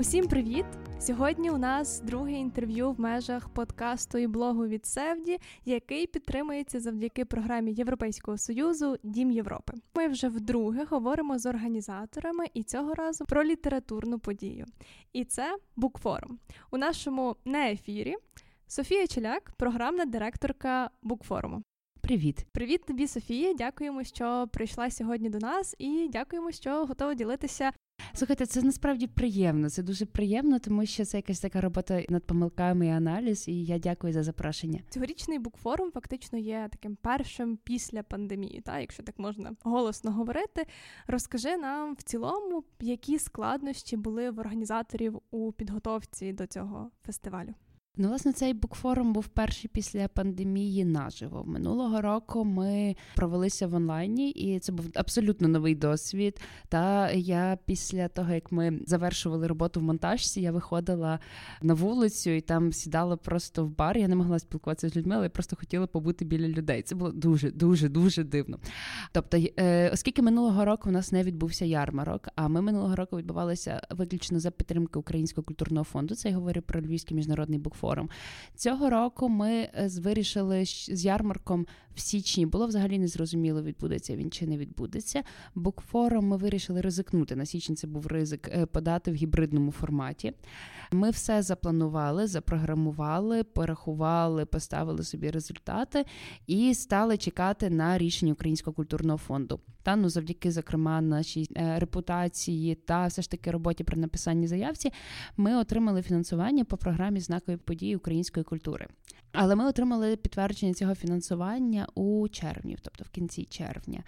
Усім привіт! Сьогодні у нас друге інтерв'ю в межах подкасту і блогу від Севді, який підтримується завдяки програмі Європейського союзу Дім Європи. Ми вже вдруге говоримо з організаторами і цього разу про літературну подію. І це букфорум у нашому не ефірі. Софія Челяк, програмна директорка букфоруму. Привіт, привіт тобі, Софія. Дякуємо, що прийшла сьогодні до нас, і дякуємо, що готова ділитися Слухайте, це насправді приємно. Це дуже приємно, тому що це якась така робота над помилками і аналіз. І я дякую за запрошення. Цьогорічний букфорум фактично є таким першим після пандемії, та якщо так можна голосно говорити. Розкажи нам в цілому, які складнощі були в організаторів у підготовці до цього фестивалю. Ну, власне, цей букфорум був перший після пандемії наживо. Минулого року ми провелися в онлайні, і це був абсолютно новий досвід. Та я після того, як ми завершували роботу в монтажці, я виходила на вулицю і там сідала просто в бар. Я не могла спілкуватися з людьми, але я просто хотіла побути біля людей. Це було дуже, дуже, дуже дивно. Тобто, е, оскільки минулого року у нас не відбувся ярмарок, а ми минулого року відбувалися виключно за підтримки Українського культурного фонду. Це я говорю про Львівський міжнародний букфорум форум. Цього року ми е, вирішили з ярмарком в січні. Було взагалі незрозуміло, відбудеться він чи не відбудеться. Букфорум ми вирішили ризикнути. На січні це був ризик е, подати в гібридному форматі. Ми все запланували, запрограмували, порахували, поставили собі результати і стали чекати на рішення Українського культурного фонду. Та ну завдяки, зокрема, нашій е, репутації та все ж таки роботі при написанні заявці, ми отримали фінансування по програмі знакові події української культури. Але ми отримали підтвердження цього фінансування у червні, тобто в кінці червня.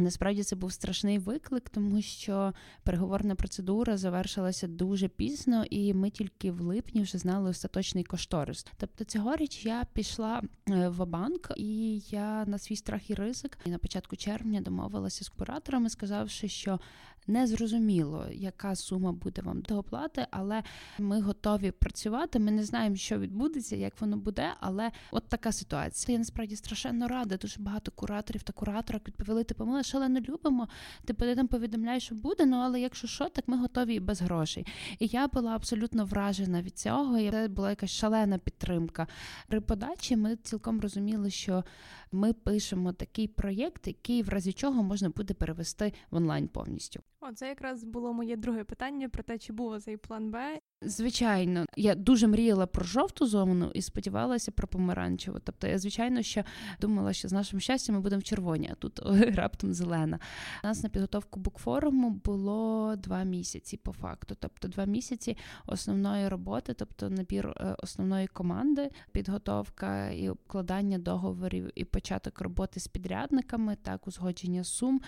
Насправді це був страшний виклик, тому що переговорна процедура завершилася дуже пізно, і ми тільки в липні вже знали остаточний кошторис. Тобто, цьогоріч я пішла е, в банк, і я на свій страх і ризик і на початку червня домовилася з кураторами, сказавши, що не зрозуміло, яка сума буде вам до оплати, але ми готові працювати. Ми не знаємо, що відбудеться, як воно буде. Але от така ситуація. Я насправді страшенно рада. Дуже багато кураторів та кураторок відповіли. Типу, ми шалено любимо. Типу, ти там повідомляєш, що буде. Ну але якщо що, так ми готові і без грошей. І я була абсолютно вражена від цього. Це була якась шалена підтримка. При подачі ми цілком розуміли, що ми пишемо такий проєкт, який в разі чого можна буде перевести в онлайн повністю. О, це якраз було моє друге питання про те, чи був цей план Б. Звичайно, я дуже мріяла про жовту зону і сподівалася про помаранчеву. Тобто, я звичайно що думала, що з нашим щастям ми будемо в червоні, а тут раптом зелена. У нас на підготовку букфоруму було два місяці по факту. Тобто, два місяці основної роботи, тобто набір е, основної команди, підготовка і обкладання договорів, і початок роботи з підрядниками, так узгодження сум,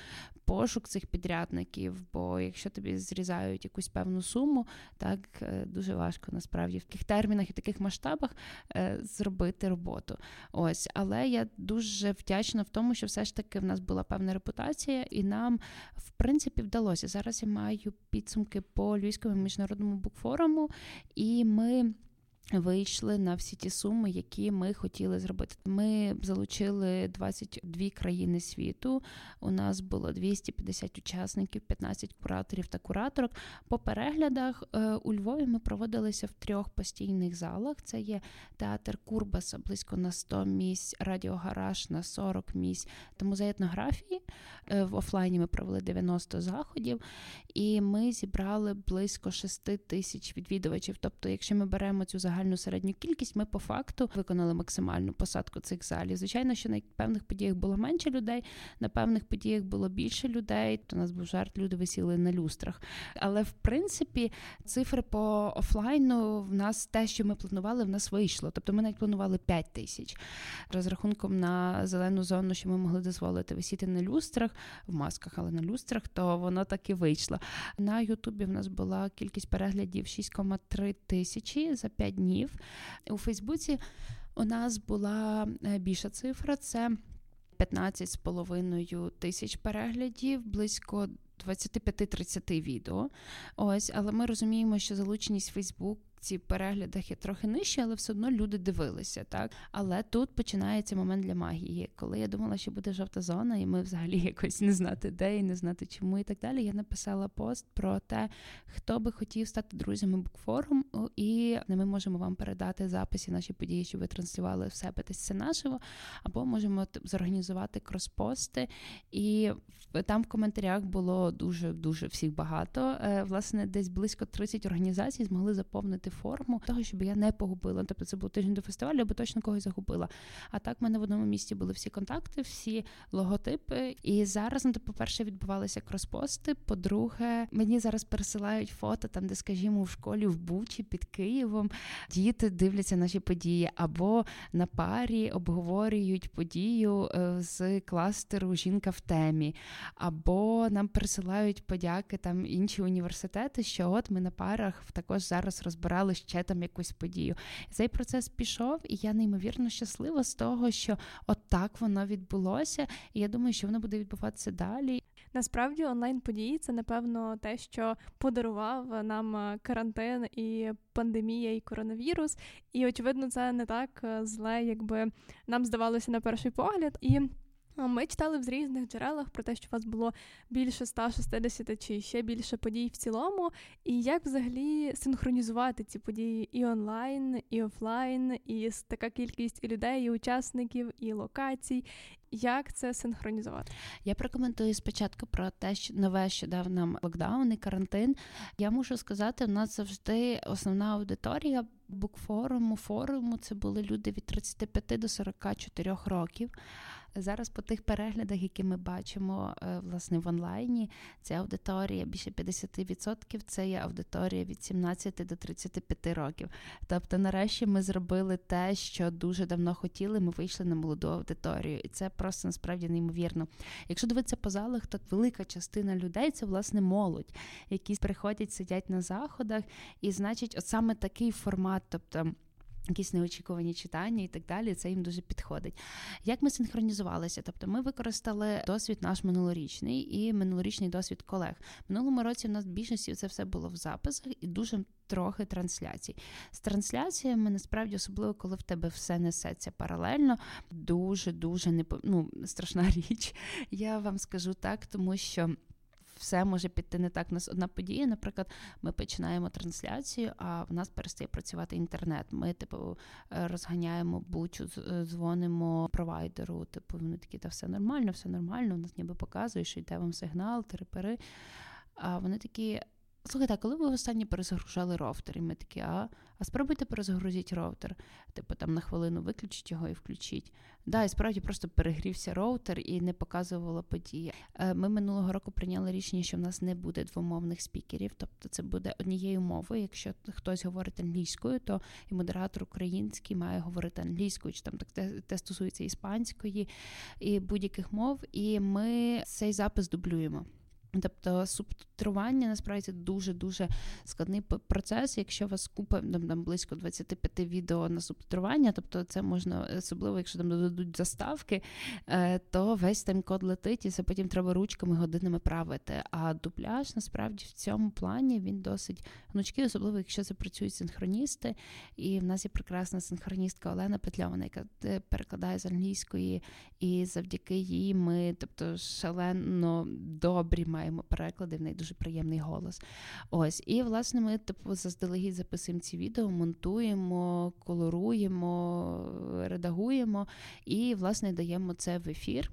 пошук цих підрядників. Бо якщо тобі зрізають якусь певну суму, так. Е, дуже важко насправді в таких термінах і таких масштабах е, зробити роботу. Ось, але я дуже вдячна в тому, що все ж таки в нас була певна репутація, і нам в принципі вдалося. Зараз я маю підсумки по Львівському міжнародному букфоруму, і ми вийшли на всі ті суми, які ми хотіли зробити. Ми залучили 22 країни світу. У нас було 250 учасників, 15 кураторів та кураторок. По переглядах е, у Львові ми проводилися в трьох постійних залах. Це є театр Курбаса близько на 100 місць, радіогараж на 40 місць та музей етнографії. Е, в офлайні ми провели 90 заходів, і ми зібрали близько 6 тисяч відвідувачів. Тобто, якщо ми беремо цю загальну середню кількість, ми по факту виконали максимальну посадку цих залів. Звичайно, що на певних подіях було менше людей, на певних подіях було більше людей. То у нас був жарт, люди висіли на люстрах. Але в принципі цифри по офлайну в нас те, що ми планували, в нас вийшло. Тобто ми навіть планували 5 тисяч розрахунком на зелену зону, що ми могли дозволити висіти на люстрах в масках, але на люстрах, то воно так і вийшло. На Ютубі в нас була кількість переглядів 6,3 тисячі за 5 днів. У Фейсбуці у нас була е, більша цифра це 15,5 тисяч переглядів, близько 25-30 відео. Ось, але ми розуміємо, що залученість Фейсбук ці переглядах є трохи нижчі, але все одно люди дивилися. так. Але тут починається момент для магії. Коли я думала, що буде жовта зона, і ми взагалі якось не знати де і не знати чому, і так далі. Я написала пост про те, хто би хотів стати друзями букфорум, і ми можемо вам передати записи наші події, що ви транслювали в себе десь це наживо, або можемо зорганізувати кроспости. І там в коментарях було дуже дуже всіх багато. Е, власне, десь близько 30 організацій змогли заповнити форму того, щоб я не погубила. Тобто це був тиждень до фестивалю, або точно когось загубила. А так в мене в одному місці були всі контакти, всі логотипи. І зараз, ну, по-перше, відбувалися кроспости. По-друге, мені зараз пересилають фото там, де, скажімо, в школі в Бучі під Києвом діти дивляться наші події, або на парі обговорюють подію е, з кластеру Жінка в темі, або нам пересилають подяки там інші університети, що от ми на парах також зараз розбирали ще там якусь подію. Цей процес пішов, і я неймовірно щаслива з того, що от так воно відбулося, і я думаю, що воно буде відбуватися далі. Насправді онлайн події це напевно те, що подарував нам е, карантин і пандемія, і коронавірус. І очевидно, це не так е, зле, якби нам здавалося на перший погляд. І ми читали в різних джерелах про те, що у вас було більше 160 чи ще більше подій в цілому, і як взагалі синхронізувати ці події і онлайн, і офлайн, і така кількість і людей, і учасників, і локацій. Як це синхронізувати? Я прокоментую спочатку про те, що нове, що дав нам локдаун і карантин. Я мушу сказати, у нас завжди основна аудиторія букфоруму, форуму це були люди від 35 до 44 років. Зараз по тих переглядах, які ми бачимо е, власне в онлайні, ця аудиторія більше 50% це є аудиторія від 17 до 35 років. Тобто, нарешті ми зробили те, що дуже давно хотіли. Ми вийшли на молоду аудиторію, і це просто насправді неймовірно. Якщо дивитися по залах, то велика частина людей це власне молодь, які приходять, сидять на заходах, і значить, от саме такий формат, тобто якісь неочікувані читання і так далі, це їм дуже підходить. Як ми синхронізувалися? Тобто ми використали досвід наш минулорічний і минулорічний досвід колег. Минулому році у нас в більшості це все було в записах і дуже трохи трансляцій. З трансляціями насправді, особливо коли в тебе все несеться паралельно, дуже дуже не ну, страшна річ. Я вам скажу так, тому що все може піти не так. У нас одна подія. Наприклад, ми починаємо трансляцію, а в нас перестає працювати інтернет. Ми, типу, е, розганяємо бучу, е, дзвонимо провайдеру. Типу, вони такі, та все нормально, все нормально. У нас ніби показує, що йде вам сигнал, терепери. А вони такі. Слухайте, а коли ви останні перезагружали роутер? І ми такі, а а спробуйте перезагрузити роутер. Типу там на хвилину виключіть його і включіть. Да, і справді просто перегрівся роутер і не показувало події. Е, ми минулого року прийняли рішення, що в нас не буде двомовних спікерів, тобто це буде однією мовою. Якщо хтось говорить англійською, то і модератор український має говорити англійською, чи там так те, те стосується іспанської і будь-яких мов. І ми цей запис дублюємо. Тобто субтитрування насправді дуже дуже складний процес. Якщо у вас купа там, там близько 25 відео на субтитрування, тобто це можна, особливо, якщо там додадуть заставки, е, то весь тайм-код летить, і це потім треба ручками годинами правити. А дубляж насправді в цьому плані він досить гнучкий, особливо якщо це працюють синхроністи. І в нас є прекрасна синхроністка Олена Петльована, яка е, перекладає з англійської, і завдяки їй ми, тобто, шалено добрі маємо переклади, в неї дуже приємний голос. Ось, і власне ми типу заздалегідь записуємо ці відео, монтуємо, колоруємо, редагуємо і власне даємо це в ефір.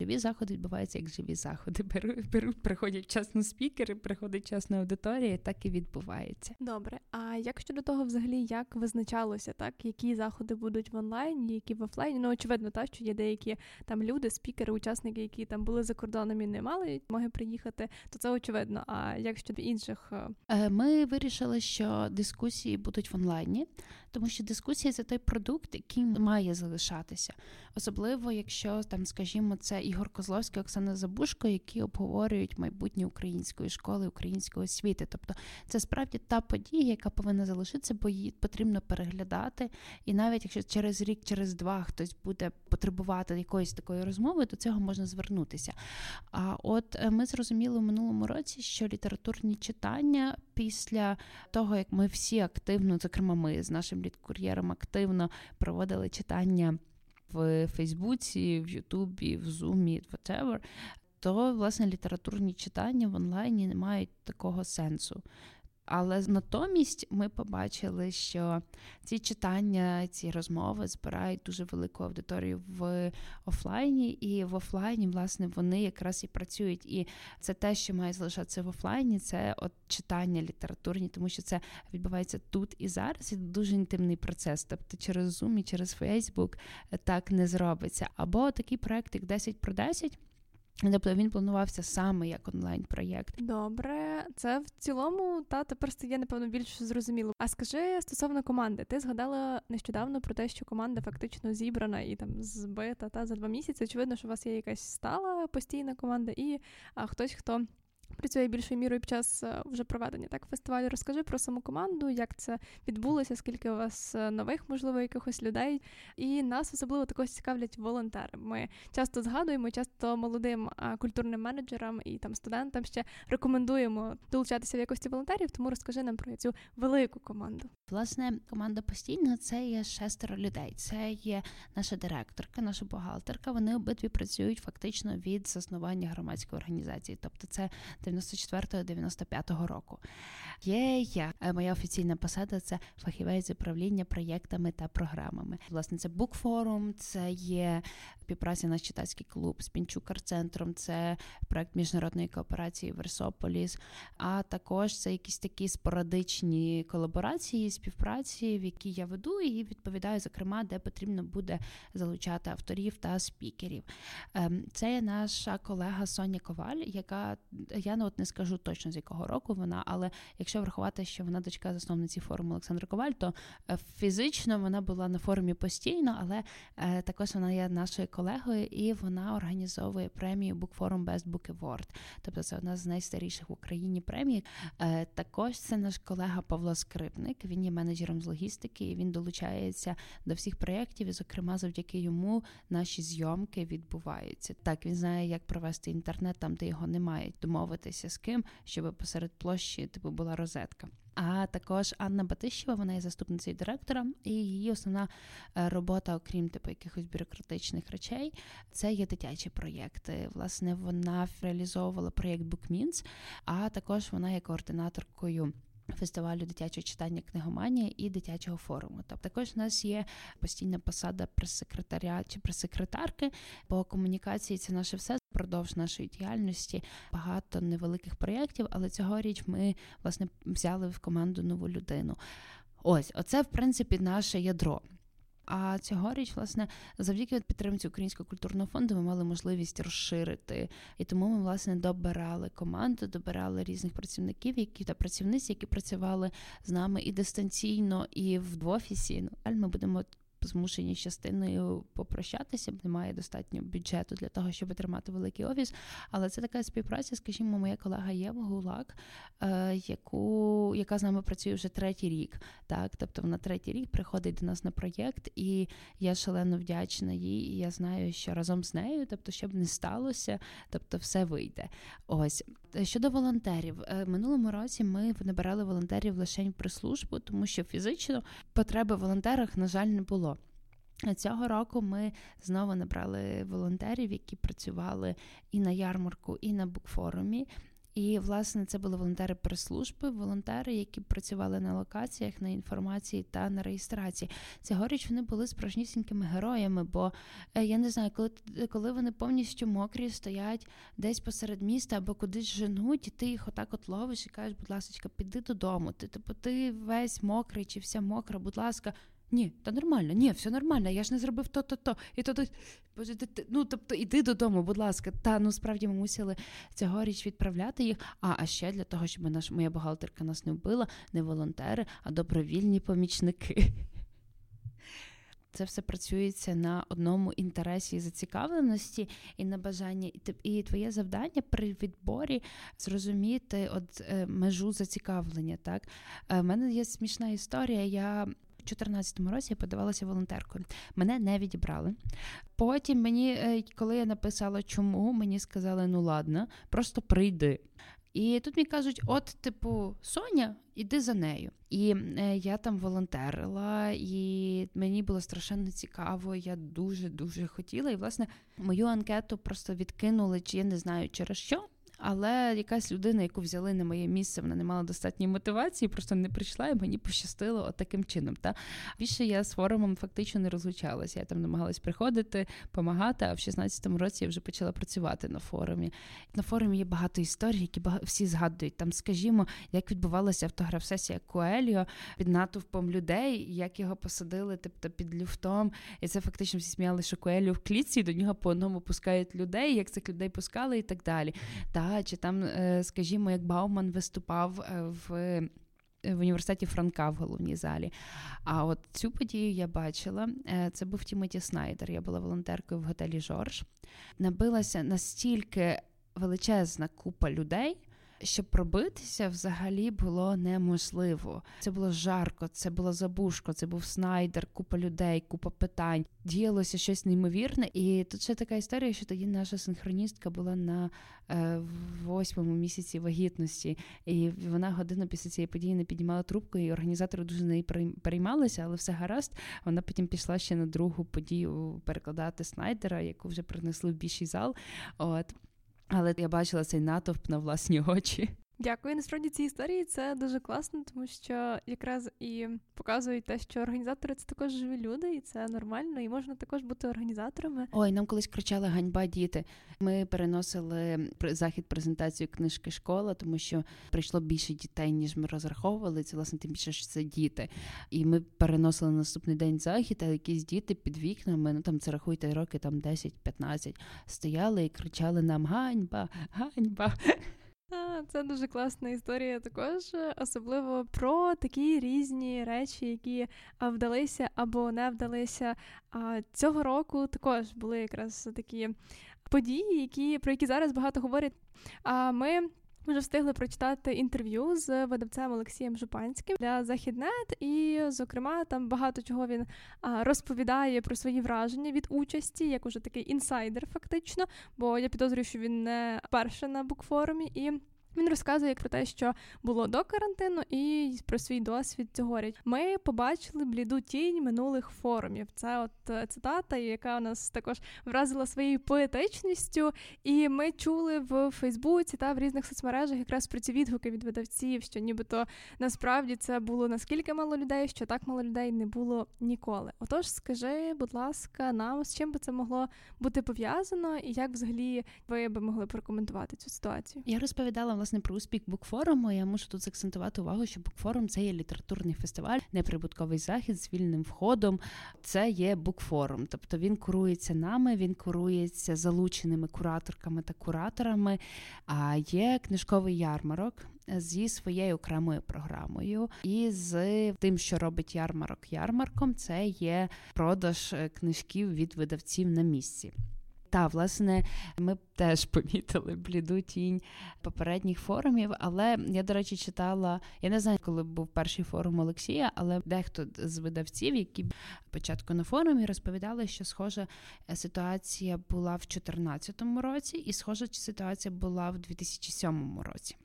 Живі заходи відбуваються як живі заходи. Беруть, беруть, приходять вчасно спікери, приходить часна аудиторія, так і відбувається. Добре. А як щодо того, взагалі, як визначалося, так які заходи будуть в онлайні, які в офлайні? Ну очевидно, так що є деякі там люди, спікери, учасники, які там були за кордоном і не мали змоги приїхати, то це очевидно. А як щодо інших, е, е, ми вирішили, що дискусії будуть в онлайні, тому що дискусія це той продукт, який має залишатися, особливо якщо там, скажімо, це Ігор Козловський, Оксана Забушко, які обговорюють майбутнє української школи, української освіти. Тобто це справді та подія, яка повинна залишитися, бо її потрібно переглядати. І навіть якщо через рік, через два хтось буде потребувати якоїсь такої розмови, до цього можна звернутися. А от е, ми зрозуміли в минулому році, що літературні читання після того, як ми всі активно, зокрема, ми з нашим літкур'єром активно проводили читання в Фейсбуці, в Ютубі, в Зумі, whatever, то власне літературні читання в онлайні не мають такого сенсу. Але натомість ми побачили, що ці читання, ці розмови збирають дуже велику аудиторію в офлайні, і в офлайні, власне, вони якраз і працюють. І це те, що має залишатися в офлайні, це от читання літературні, тому що це відбувається тут і зараз. І дуже інтимний процес. Тобто через Zoom і через Facebook так не зробиться. Або такий проект, як 10 про 10, Тобто він планувався саме як онлайн-проєкт. Добре, це в цілому та тепер стає напевно більш зрозуміло. А скажи стосовно команди, ти згадала нещодавно про те, що команда фактично зібрана і там збита та за два місяці. Очевидно, що у вас є якась стала постійна команда, і а хтось хто працює більшою мірою під час е, вже проведення так фестивалю. Розкажи про саму команду, як це відбулося, скільки у вас е, нових, можливо, якихось людей. І нас особливо також цікавлять волонтери. Ми часто згадуємо, часто молодим культурним менеджерам і там студентам ще рекомендуємо долучатися в якості волонтерів. Тому розкажи нам про цю велику команду. Власне, команда постійна це є шестеро людей. Це є наша директорка, наша бухгалтерка. Вони обидві працюють фактично від заснування громадської організації, тобто це 94-95 року. Є я е, моя офіційна посада це фахівець управління проєктами та програмами. Власне, це букфорум, це є співпраця наш читацький клуб з Пінчукар-центром, це проект міжнародної кооперації Версополіс. А також це якісь такі спорадичні колаборації, співпраці, в які я веду, і відповідаю, зокрема, де потрібно буде залучати авторів та спікерів. Ем, це наша колега Соня Коваль, яка я от не скажу точно з якого року вона, але якщо врахувати, що вона дочка засновниці форуму Олександра Коваль, то е, фізично вона була на форумі постійно, але е, також вона є нашою колегою, і вона організовує премію Book Best Book Award. Тобто це одна з найстаріших в Україні премій. Е, також це наш колега Павло Скрипник. Він є менеджером з логістики, і він долучається до всіх проєктів. І, зокрема, завдяки йому наші зйомки відбуваються. Так він знає, як провести інтернет там, де його немає, домовитися з ким, щоб посеред площі типу була розетка. А також Анна Батищева, вона є заступницею директора, і її основна е, робота, окрім типу якихось бюрократичних речей, це є дитячі проєкти. Власне, вона реалізовувала проєкт Bookmeans, а також вона є координаторкою. Фестивалю дитячого читання книгоманія і дитячого форуму. Тобто також у нас є постійна посада прес-секретаря чи прес-секретарки, бо комунікації це наше все впродовж нашої діяльності багато невеликих проєктів, але цьогоріч ми власне взяли в команду нову людину. Ось, оце, в принципі, наше ядро. А цьогоріч, власне, завдяки підтримці Українського культурного фонду ми мали можливість розширити. І тому ми, власне, добирали команду, добирали різних працівників, які та працівниць, які працювали з нами і дистанційно, і в офісі. Ну, ми будемо змушені з частиною попрощатися, немає достатньо бюджету для того, щоб тримати великий офіс. Але це така співпраця, скажімо, моя колега Єва Гулак, е, яку яка з нами працює вже третій рік. Так, тобто вона третій рік приходить до нас на проєкт, і я шалено вдячна їй. І я знаю, що разом з нею, тобто, щоб не сталося, тобто все вийде. Ось щодо волонтерів, е, минулому році ми набирали волонтерів лише в службу, тому що фізично потреби в волонтерах, на жаль, не було. Цього року ми знову набрали волонтерів, які працювали і на ярмарку, і на букфорумі. І, власне, це були волонтери прес-служби, волонтери, які працювали на локаціях, на інформації та на реєстрації. Цьогоріч вони були справжнісінькими героями, бо е, я не знаю, коли коли вони повністю мокрі стоять десь посеред міста або кудись женуть, і ти їх отак от ловиш і кажеш, будь ласка, піди додому. Ти типу, ти весь мокрий чи вся мокра, будь ласка. Ні, та нормально, ні, все нормально, я ж не зробив то-то-то. І то, то боже, ти, ну тобто іди додому, будь ласка. Та ну справді ми мусили цьогоріч відправляти їх. А а ще для того, щоб наш моя бухгалтерка нас не вбила, не волонтери, а добровільні помічники. це все працюється на одному інтересі і зацікавленості і на бажанні. І твоє завдання при відборі зрозуміти от е, межу зацікавлення. У е, мене є смішна історія. Я 2014 році я подавалася волонтеркою. Мене не відібрали. Потім мені, е, коли я написала, чому, мені сказали, ну ладно, просто прийди. І тут мені кажуть: от, типу, Соня, іди за нею. І е, я там волонтерила, і мені було страшенно цікаво. Я дуже дуже хотіла. І власне мою анкету просто відкинули, чи я не знаю через що. Але якась людина, яку взяли на моє місце, вона не мала достатньої мотивації, просто не прийшла і мені пощастило от таким чином. Та більше я з форумом фактично не розлучалася. Я там намагалась приходити, допомагати. А в 16-му році я вже почала працювати на форумі. На форумі є багато історій, які всі згадують. Там, скажімо, як відбувалася автограф-сесія Коельо під натовпом людей, як його посадили, тобто під люфтом. І це фактично всі сміяли, що Коельо в клітці, і до нього по одному пускають людей, як цих людей пускали і так далі. Та чи там, е, скажімо, як Бауман виступав е, в. Е, в університеті Франка в головній залі. А от цю подію я бачила. Це був Тімоті Снайдер. Я була волонтеркою в готелі Жорж. Набилася настільки величезна купа людей, щоб пробитися взагалі було неможливо. Це було жарко, це було забушко, це був снайдер, купа людей, купа питань. Діялося щось неймовірне. І тут ще така історія, що тоді наша синхроністка була на е, восьмому місяці вагітності, і вона годину після цієї події не піднімала трубку, і організатори дуже неї переймалися, але все гаразд. Вона потім пішла ще на другу подію перекладати снайдера, яку вже принесли в більший зал. От. Але я бачила цей натовп на власні очі. Дякую. Насправді ці історії це дуже класно, тому що якраз і показують те, що організатори це також живі люди, і це нормально, і можна також бути організаторами. Ой, нам колись кричали ганьба діти. Ми переносили захід презентацію книжки школа, тому що прийшло більше дітей, ніж ми розраховували. Це власне тим більше що це діти. І ми переносили наступний день захід, а якісь діти під вікнами, ну там це рахуйте роки, там 10-15, стояли і кричали нам ганьба, ганьба. Це дуже класна історія, також особливо про такі різні речі, які вдалися або не вдалися. Цього року також були якраз такі події, які про які зараз багато говорять. А ми ми вже встигли прочитати інтерв'ю з видавцем Олексієм Жупанським для Західнет, і, зокрема, там багато чого він розповідає про свої враження від участі, як уже такий інсайдер, фактично. Бо я підозрюю, що він не перший на букфорумі і. Він розказує про те, що було до карантину, і про свій досвід цьогоріч. Ми побачили бліду тінь минулих форумів. Це от е, цитата, яка нас також вразила своєю поетичністю. І ми чули в Фейсбуці та в різних соцмережах якраз про ці відгуки від видавців, що нібито насправді це було наскільки мало людей, що так мало людей не було ніколи. Отож, скажи, будь ласка, нам з чим би це могло бути пов'язано, і як взагалі ви би могли прокоментувати цю ситуацію? Я розповідала власне про успіх букфоруму. Я мушу тут закцентувати увагу, що букфорум це є літературний фестиваль, неприбутковий захід з вільним входом. Це є букфорум, тобто він курується нами, він курується залученими кураторками та кураторами. А є книжковий ярмарок. Зі своєю окремою програмою, і з тим, що робить ярмарок ярмарком, це є продаж е, книжків від видавців на місці. Та, власне, ми теж помітили бліду тінь попередніх форумів. Але я, до речі, читала. Я не знаю, коли був перший форум Олексія, але дехто з видавців, які спочатку на форумі розповідали, що схожа ситуація була в 2014 році, і схожа ситуація була в 2007 році.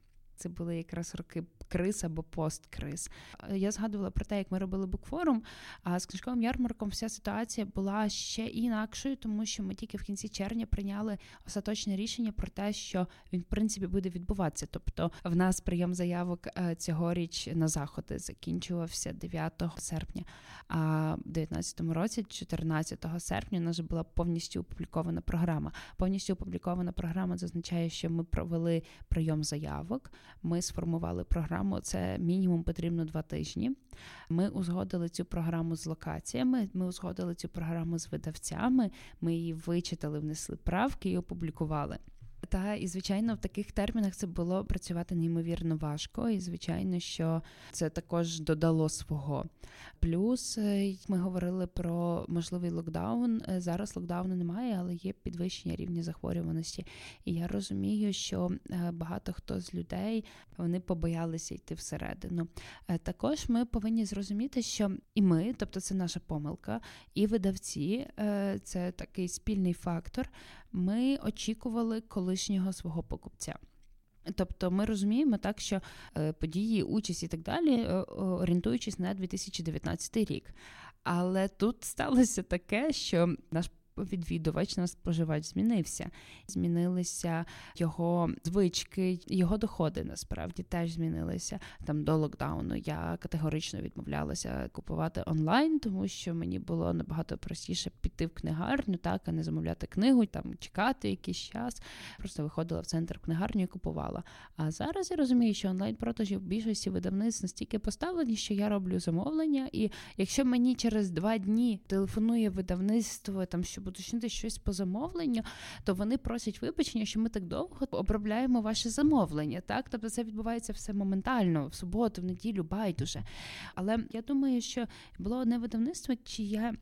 Це були якраз роки криз або посткриз. Я згадувала про те, як ми робили букфорум. А з книжковим ярмарком вся ситуація була ще інакшою, тому що ми тільки в кінці червня прийняли остаточне рішення про те, що він в принципі буде відбуватися. Тобто, в нас прийом заявок е, цьогоріч на заходи закінчувався 9 серпня. А в 2019 році, 14 серпня, у нас була повністю опублікована програма. Повністю опублікована програма зазначає, що ми провели прийом заявок. Ми сформували програму. Це мінімум потрібно два тижні. Ми узгодили цю програму з локаціями. Ми узгодили цю програму з видавцями. Ми її вичитали, внесли правки і опублікували. Та і звичайно, в таких термінах це було працювати неймовірно важко, і звичайно, що це також додало свого. Плюс е, ми говорили про можливий локдаун. Е, зараз локдауну немає, але є підвищення рівня захворюваності. І я розумію, що е, багато хто з людей вони побоялися йти всередину. Також ми повинні зрозуміти, що і ми, тобто це наша помилка, і видавці це такий спільний фактор. Ми очікували колишнього свого покупця. Тобто ми розуміємо так, що е, події, участь і так далі, е, орієнтуючись на 2019 рік. Але тут сталося таке, що наш відвідувач, наш споживач змінився. Змінилися його звички, його доходи насправді теж змінилися. Там до локдауну я категорично відмовлялася купувати онлайн, тому що мені було набагато простіше піти в книгарню, так а не замовляти книгу, там чекати якийсь час. Просто виходила в центр книгарню і купувала. А зараз я розумію, що онлайн-продажі в більшості видавництв настільки поставлені, що я роблю замовлення, і якщо мені через два дні телефонує видавництво, там щоб уточнити щось по замовленню, то вони просять вибачення, що ми так довго обробляємо ваше замовлення. Так, тобто це відбувається все моментально в суботу, в неділю, байдуже. Але я думаю, що було одне видавництво, чиє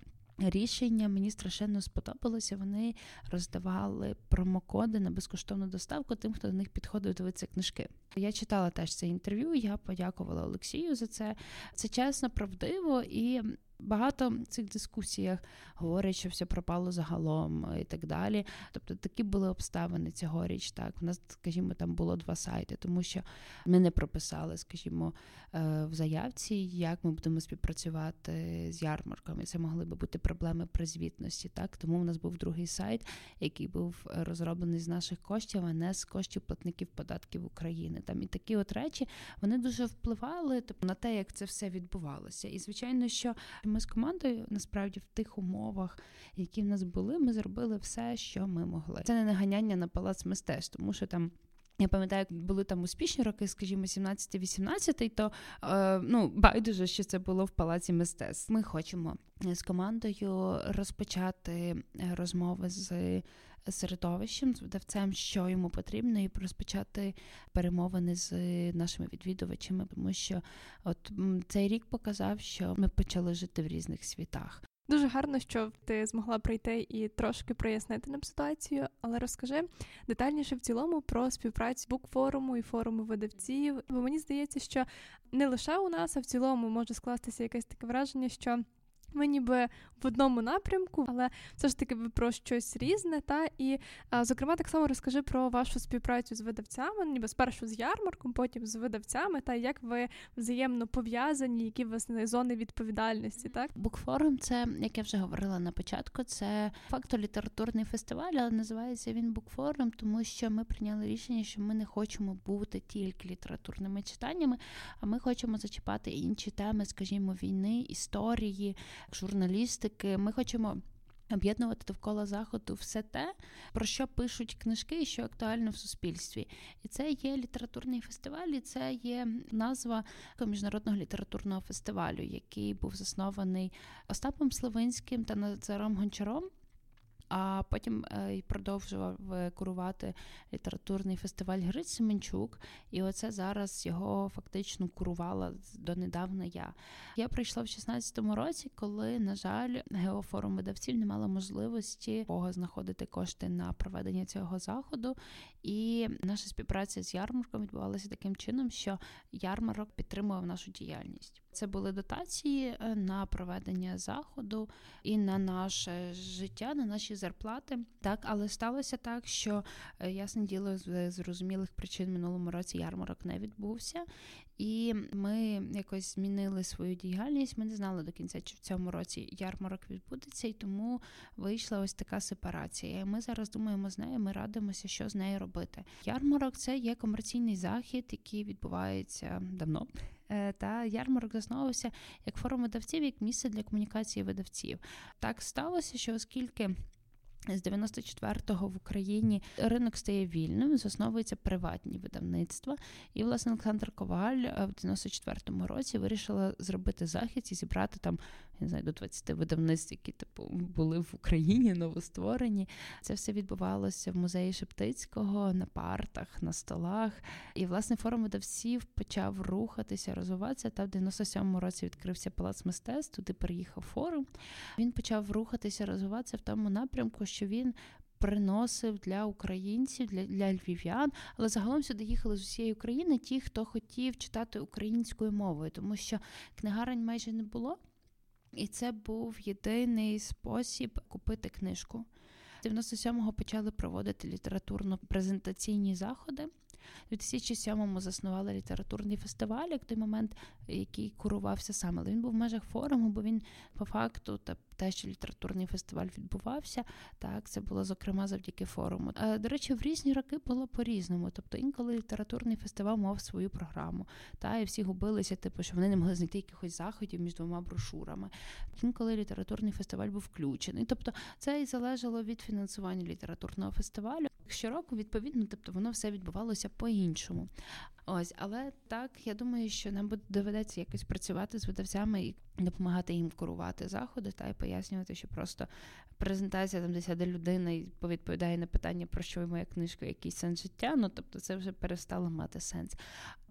Рішення мені страшенно сподобалося. Вони роздавали промокоди на безкоштовну доставку тим, хто до них підходив дивитися книжки. Я читала теж це інтерв'ю. Я подякувала Олексію за це. Це чесно, правдиво і Багато в цих дискусіях говорять, що все пропало загалом і так далі. Тобто такі були обставини цьогоріч. Так, у нас, скажімо, там було два сайти, тому що ми не прописали, скажімо, е, в заявці, як ми будемо співпрацювати з ярмарками. Це могли би бути проблеми при звітності. Так, тому у нас був другий сайт, який був розроблений з наших коштів, а не з коштів платників податків України. Там і такі от речі вони дуже впливали тобто, на те, як це все відбувалося. І звичайно, що. Ми з командою насправді в тих умовах, які в нас були, ми зробили все, що ми могли. Це не наганяння на палац мистецтв, тому що там. Я пам'ятаю, як були там успішні роки, скажімо, 17-18, то е, ну байдуже, що це було в палаці мистецтв. Ми хочемо з командою розпочати розмови з середовищем, з видавцем, що йому потрібно, і розпочати перемовини з нашими відвідувачами, тому що от цей рік показав, що ми почали жити в різних світах. Дуже гарно, що ти змогла прийти і трошки прояснити нам ситуацію, але розкажи детальніше в цілому про співпрацю букфоруму і форуму видавців. Бо мені здається, що не лише у нас, а в цілому може скластися якесь таке враження, що ми ніби в одному напрямку, але все ж таки ви про щось різне. Та і, зокрема, так само розкажи про вашу співпрацю з видавцями, ніби спершу з ярмарком, потім з видавцями, та як ви взаємно пов'язані, які у вас зони відповідальності. Так, букфорум, це як я вже говорила на початку, це факто літературний фестиваль, але називається він букфорум, тому що ми прийняли рішення, що ми не хочемо бути тільки літературними читаннями, а ми хочемо зачіпати інші теми, скажімо, війни, історії журналістики. Ми хочемо. Об'єднувати довкола заходу все те, про що пишуть книжки і що актуально в суспільстві. І це є літературний фестиваль, і це є назва міжнародного літературного фестивалю, який був заснований Остапом Словинським та Назаром Гончаром а потім е, продовжував е, курувати літературний фестиваль Гриць Семенчук. І оце зараз його фактично курувала донедавна я. Я прийшла в 16-му році, коли, на жаль, геофорум видавців не мала можливості кого знаходити кошти на проведення цього заходу. І наша співпраця з ярмарком відбувалася таким чином, що ярмарок підтримував нашу діяльність. Це були дотації е, на проведення заходу і на наше життя, на наші зарплати. Так, але сталося так, що е, ясне діло з зрозумілих причин минулому році ярмарок не відбувся, і ми якось змінили свою діяльність. Ми не знали до кінця, чи в цьому році ярмарок відбудеться, і тому вийшла ось така сепарація. І Ми зараз думаємо з нею. Ми радимося, що з нею робити. Ярмарок це є комерційний захід, який відбувається давно. Е, та ярмарок заснувався як форум видавців, як місце для комунікації видавців. Так сталося, що оскільки. З 94-го в Україні ринок стає вільним, засновуються приватні видавництва. І, власне, Олександр Коваль е, в 94-му році вирішила зробити захід і зібрати там не знаю, до 20 видавництв, які типу були в Україні новостворені. Це все відбувалося в музеї Шептицького на партах, на столах. І власне форум видавців почав рухатися, розвиватися. Та в 97-му році відкрився палац мистецтв. Туди приїхав форум. Він почав рухатися, розвиватися в тому напрямку, що він приносив для українців, для для львів'ян, але загалом сюди їхали з усієї України ті, хто хотів читати українською мовою, тому що книгарень майже не було. І це був єдиний спосіб купити книжку. 97-го почали проводити літературно-презентаційні заходи. У 2007-му заснували літературний фестиваль, як той момент, який курувався саме. Але він був в межах форуму, бо він по факту та те, що літературний фестиваль відбувався, так це було зокрема завдяки форуму. А, До речі, в різні роки було по-різному. Тобто інколи літературний фестиваль мав свою програму, та і всі губилися, типу, що вони не могли знайти якихось заходів між двома брошурами. Інколи літературний фестиваль був включений. Тобто, це і залежало від фінансування літературного фестивалю. Щороку, відповідно, тобто воно все відбувалося по-іншому. Ось, але так, я думаю, що нам буде доведеться якось працювати з видавцями і допомагати їм курувати заходи та й пояснювати, що просто презентація там де людина і повідповідає на питання, про що моя книжка, який сенс життя. Ну тобто, це вже перестало мати сенс.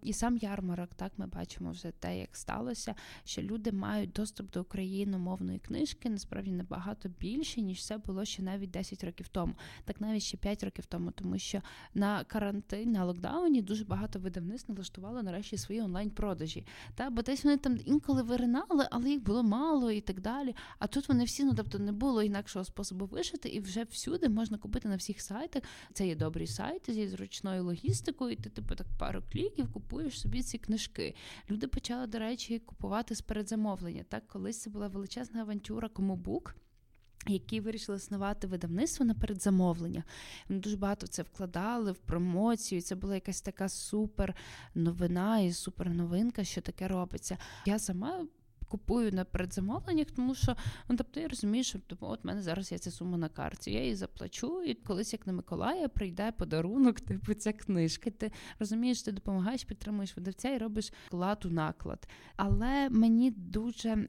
І сам ярмарок, так ми бачимо вже те, як сталося, що люди мають доступ до україномовної книжки насправді набагато більше, ніж це було ще навіть 10 років тому, так навіть ще 5 років тому, тому що на карантин, на локдауні дуже багато видавництв налаштувало нарешті свої онлайн-продажі. Та бо десь вони там інколи виринали, але їх було мало і так далі. А тут вони всі, ну тобто, не було інакшого способу вишити, і вже всюди можна купити на всіх сайтах. Це є добрі сайти зі зручною логістикою. і Ти типу так пару кліків купуєш собі ці книжки. Люди почали, до речі, купувати з передзамовлення. Так, колись це була величезна авантюра Комобук. Які вирішили основати видавництво на передзамовлення. Вони дуже багато в це вкладали в промоцію. Це була якась така супер новина і супер новинка, що таке робиться. Я сама купую на передзамовленнях, тому що ну, тобто я розумію, що тобто, от мене зараз є ця сума на карті. Я її заплачу, і колись як на Миколая прийде подарунок, типу ця книжка. Ти розумієш, ти допомагаєш, підтримуєш видавця і робиш клад у наклад. Але мені дуже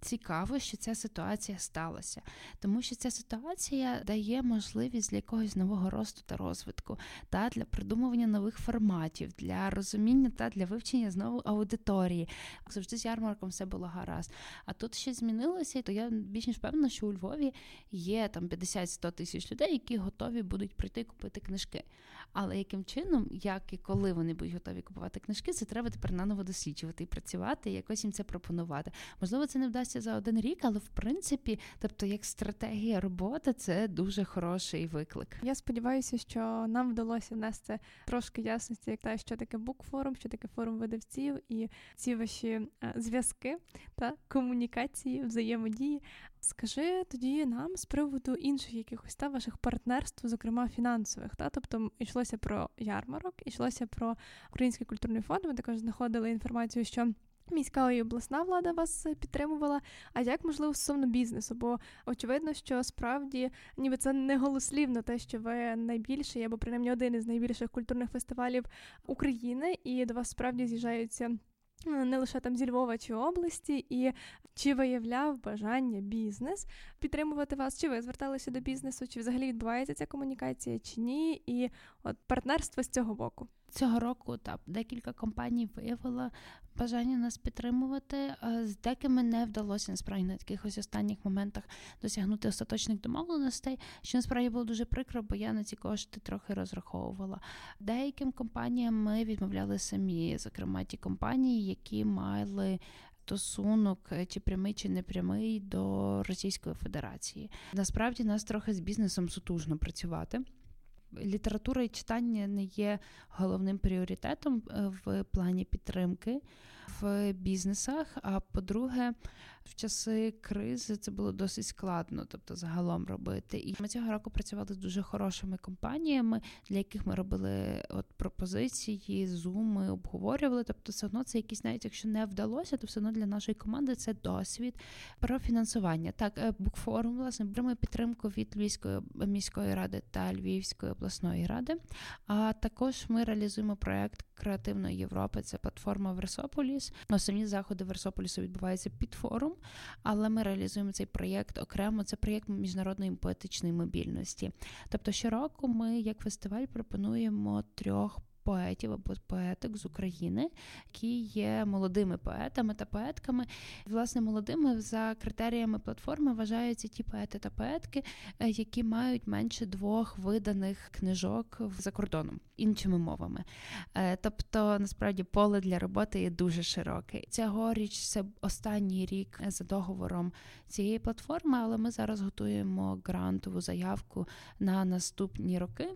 цікаво, що ця ситуація сталася, тому що ця ситуація дає можливість для якогось нового росту та розвитку, та для придумування нових форматів, для розуміння та для вивчення знову аудиторії. Завжди з ярмарком все було гаразд. А тут щось змінилося, і то я більш ніж певна, що у Львові є там 50-100 тисяч людей, які готові будуть прийти купити книжки. Але яким чином, як і коли вони будуть готові купувати книжки, це треба тепер наново досліджувати і працювати, і якось їм це пропонувати. Можливо, це не вдасться за один рік, але в принципі, тобто, як стратегія роботи, це дуже хороший виклик. Я сподіваюся, що нам вдалося внести трошки ясності, як те, що таке букфорум, що таке форум видавців, і ці ваші е, зв'язки та комунікації, взаємодії. Скажи тоді нам з приводу інших якихось та ваших партнерств, зокрема фінансових. Та тобто йшлося про ярмарок, йшлося про Український культурний фонд. Ми також знаходили інформацію, що. Міська і обласна влада вас підтримувала. А як можливо стосовно бізнесу? Бо очевидно, що справді ніби це не голослівно, те, що ви найбільший, або принаймні один із найбільших культурних фестивалів України, і до вас справді з'їжджаються не лише там зі Львова чи області, і чи виявляв бажання бізнес підтримувати вас, чи ви зверталися до бізнесу, чи взагалі відбувається ця комунікація, чи ні, і от партнерство з цього боку. Цього року так декілька компаній виявила бажання нас підтримувати. З деякими не вдалося насправді на якихось останніх моментах досягнути остаточних домовленостей, що насправді було дуже прикро, бо я на ці кошти трохи розраховувала. Деяким компаніям ми відмовляли самі, зокрема ті компанії, які мали. Стосунок чи прямий, чи непрямий до Російської Федерації. Насправді нас трохи з бізнесом сутужно працювати. Література і читання не є головним пріоритетом е, в плані підтримки в бізнесах. А по-друге, в часи кризи це було досить складно, тобто загалом робити. І ми цього року працювали з дуже хорошими компаніями, для яких ми робили от пропозиції, зуми, обговорювали. Тобто, все одно це якісь, навіть якщо не вдалося, то все одно для нашої команди це досвід про фінансування. Так, букфорум власне отримує підтримку від Львівської міської ради та Львівської обласної ради. А також ми реалізуємо проект креативної Європи це платформа Версополіс. Основні заходи Версополісу відбуваються під форум, але ми реалізуємо цей проєкт окремо. Це проєкт міжнародної поетичної мобільності. Тобто, щороку ми, як фестиваль, пропонуємо трьох поетів або поеток з України, які є молодими поетами та поетками. Власне, молодими за критеріями платформи вважаються ті поети та поетки, е, які мають менше двох виданих книжок за кордоном іншими мовами. Е, тобто, насправді, поле для роботи є дуже широке. Цьогоріч це останній рік за договором цієї платформи, але ми зараз готуємо грантову заявку на наступні роки.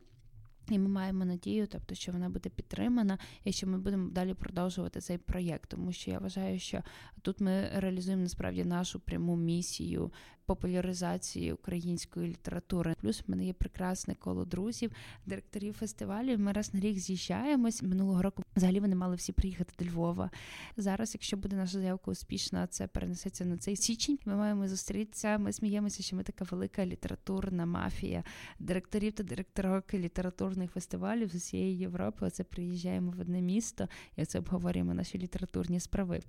І ми маємо надію, тобто, що вона буде підтримана, і що ми будемо далі продовжувати цей проєкт, тому що я вважаю, що тут ми реалізуємо насправді нашу пряму місію популяризації української літератури. Плюс в мене є прекрасне коло друзів, директорів фестивалів. Ми раз на рік з'їжджаємось. Минулого року взагалі вони мали всі приїхати до Львова. Зараз, якщо буде наша заявка успішна, це перенесеться на цей січень. Ми маємо зустрітися. Ми сміємося, що ми така велика літературна мафія директорів та директорок літературних фестивалів з усієї Європи. Оце приїжджаємо в одне місто і оце обговорюємо наші літературні справи.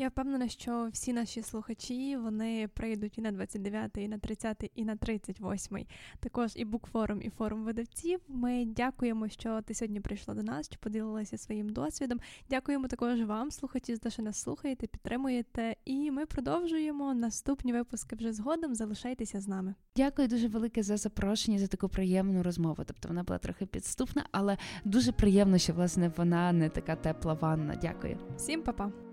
Я впевнена, що всі наші слухачі вони прийдуть і на 29, і на 30, і на 38. Також і букфорум, і форум видавців. Ми дякуємо, що ти сьогодні прийшла до нас, що поділилася своїм досвідом. Дякуємо також вам, слухачі, за те, що нас слухаєте, підтримуєте. І ми продовжуємо наступні випуски вже згодом. Залишайтеся з нами. Дякую дуже велике за запрошення за таку приємну розмову. Тобто вона була трохи підступна, але дуже приємно, що власне вона не така тепла ванна. Дякую. Всім па-па!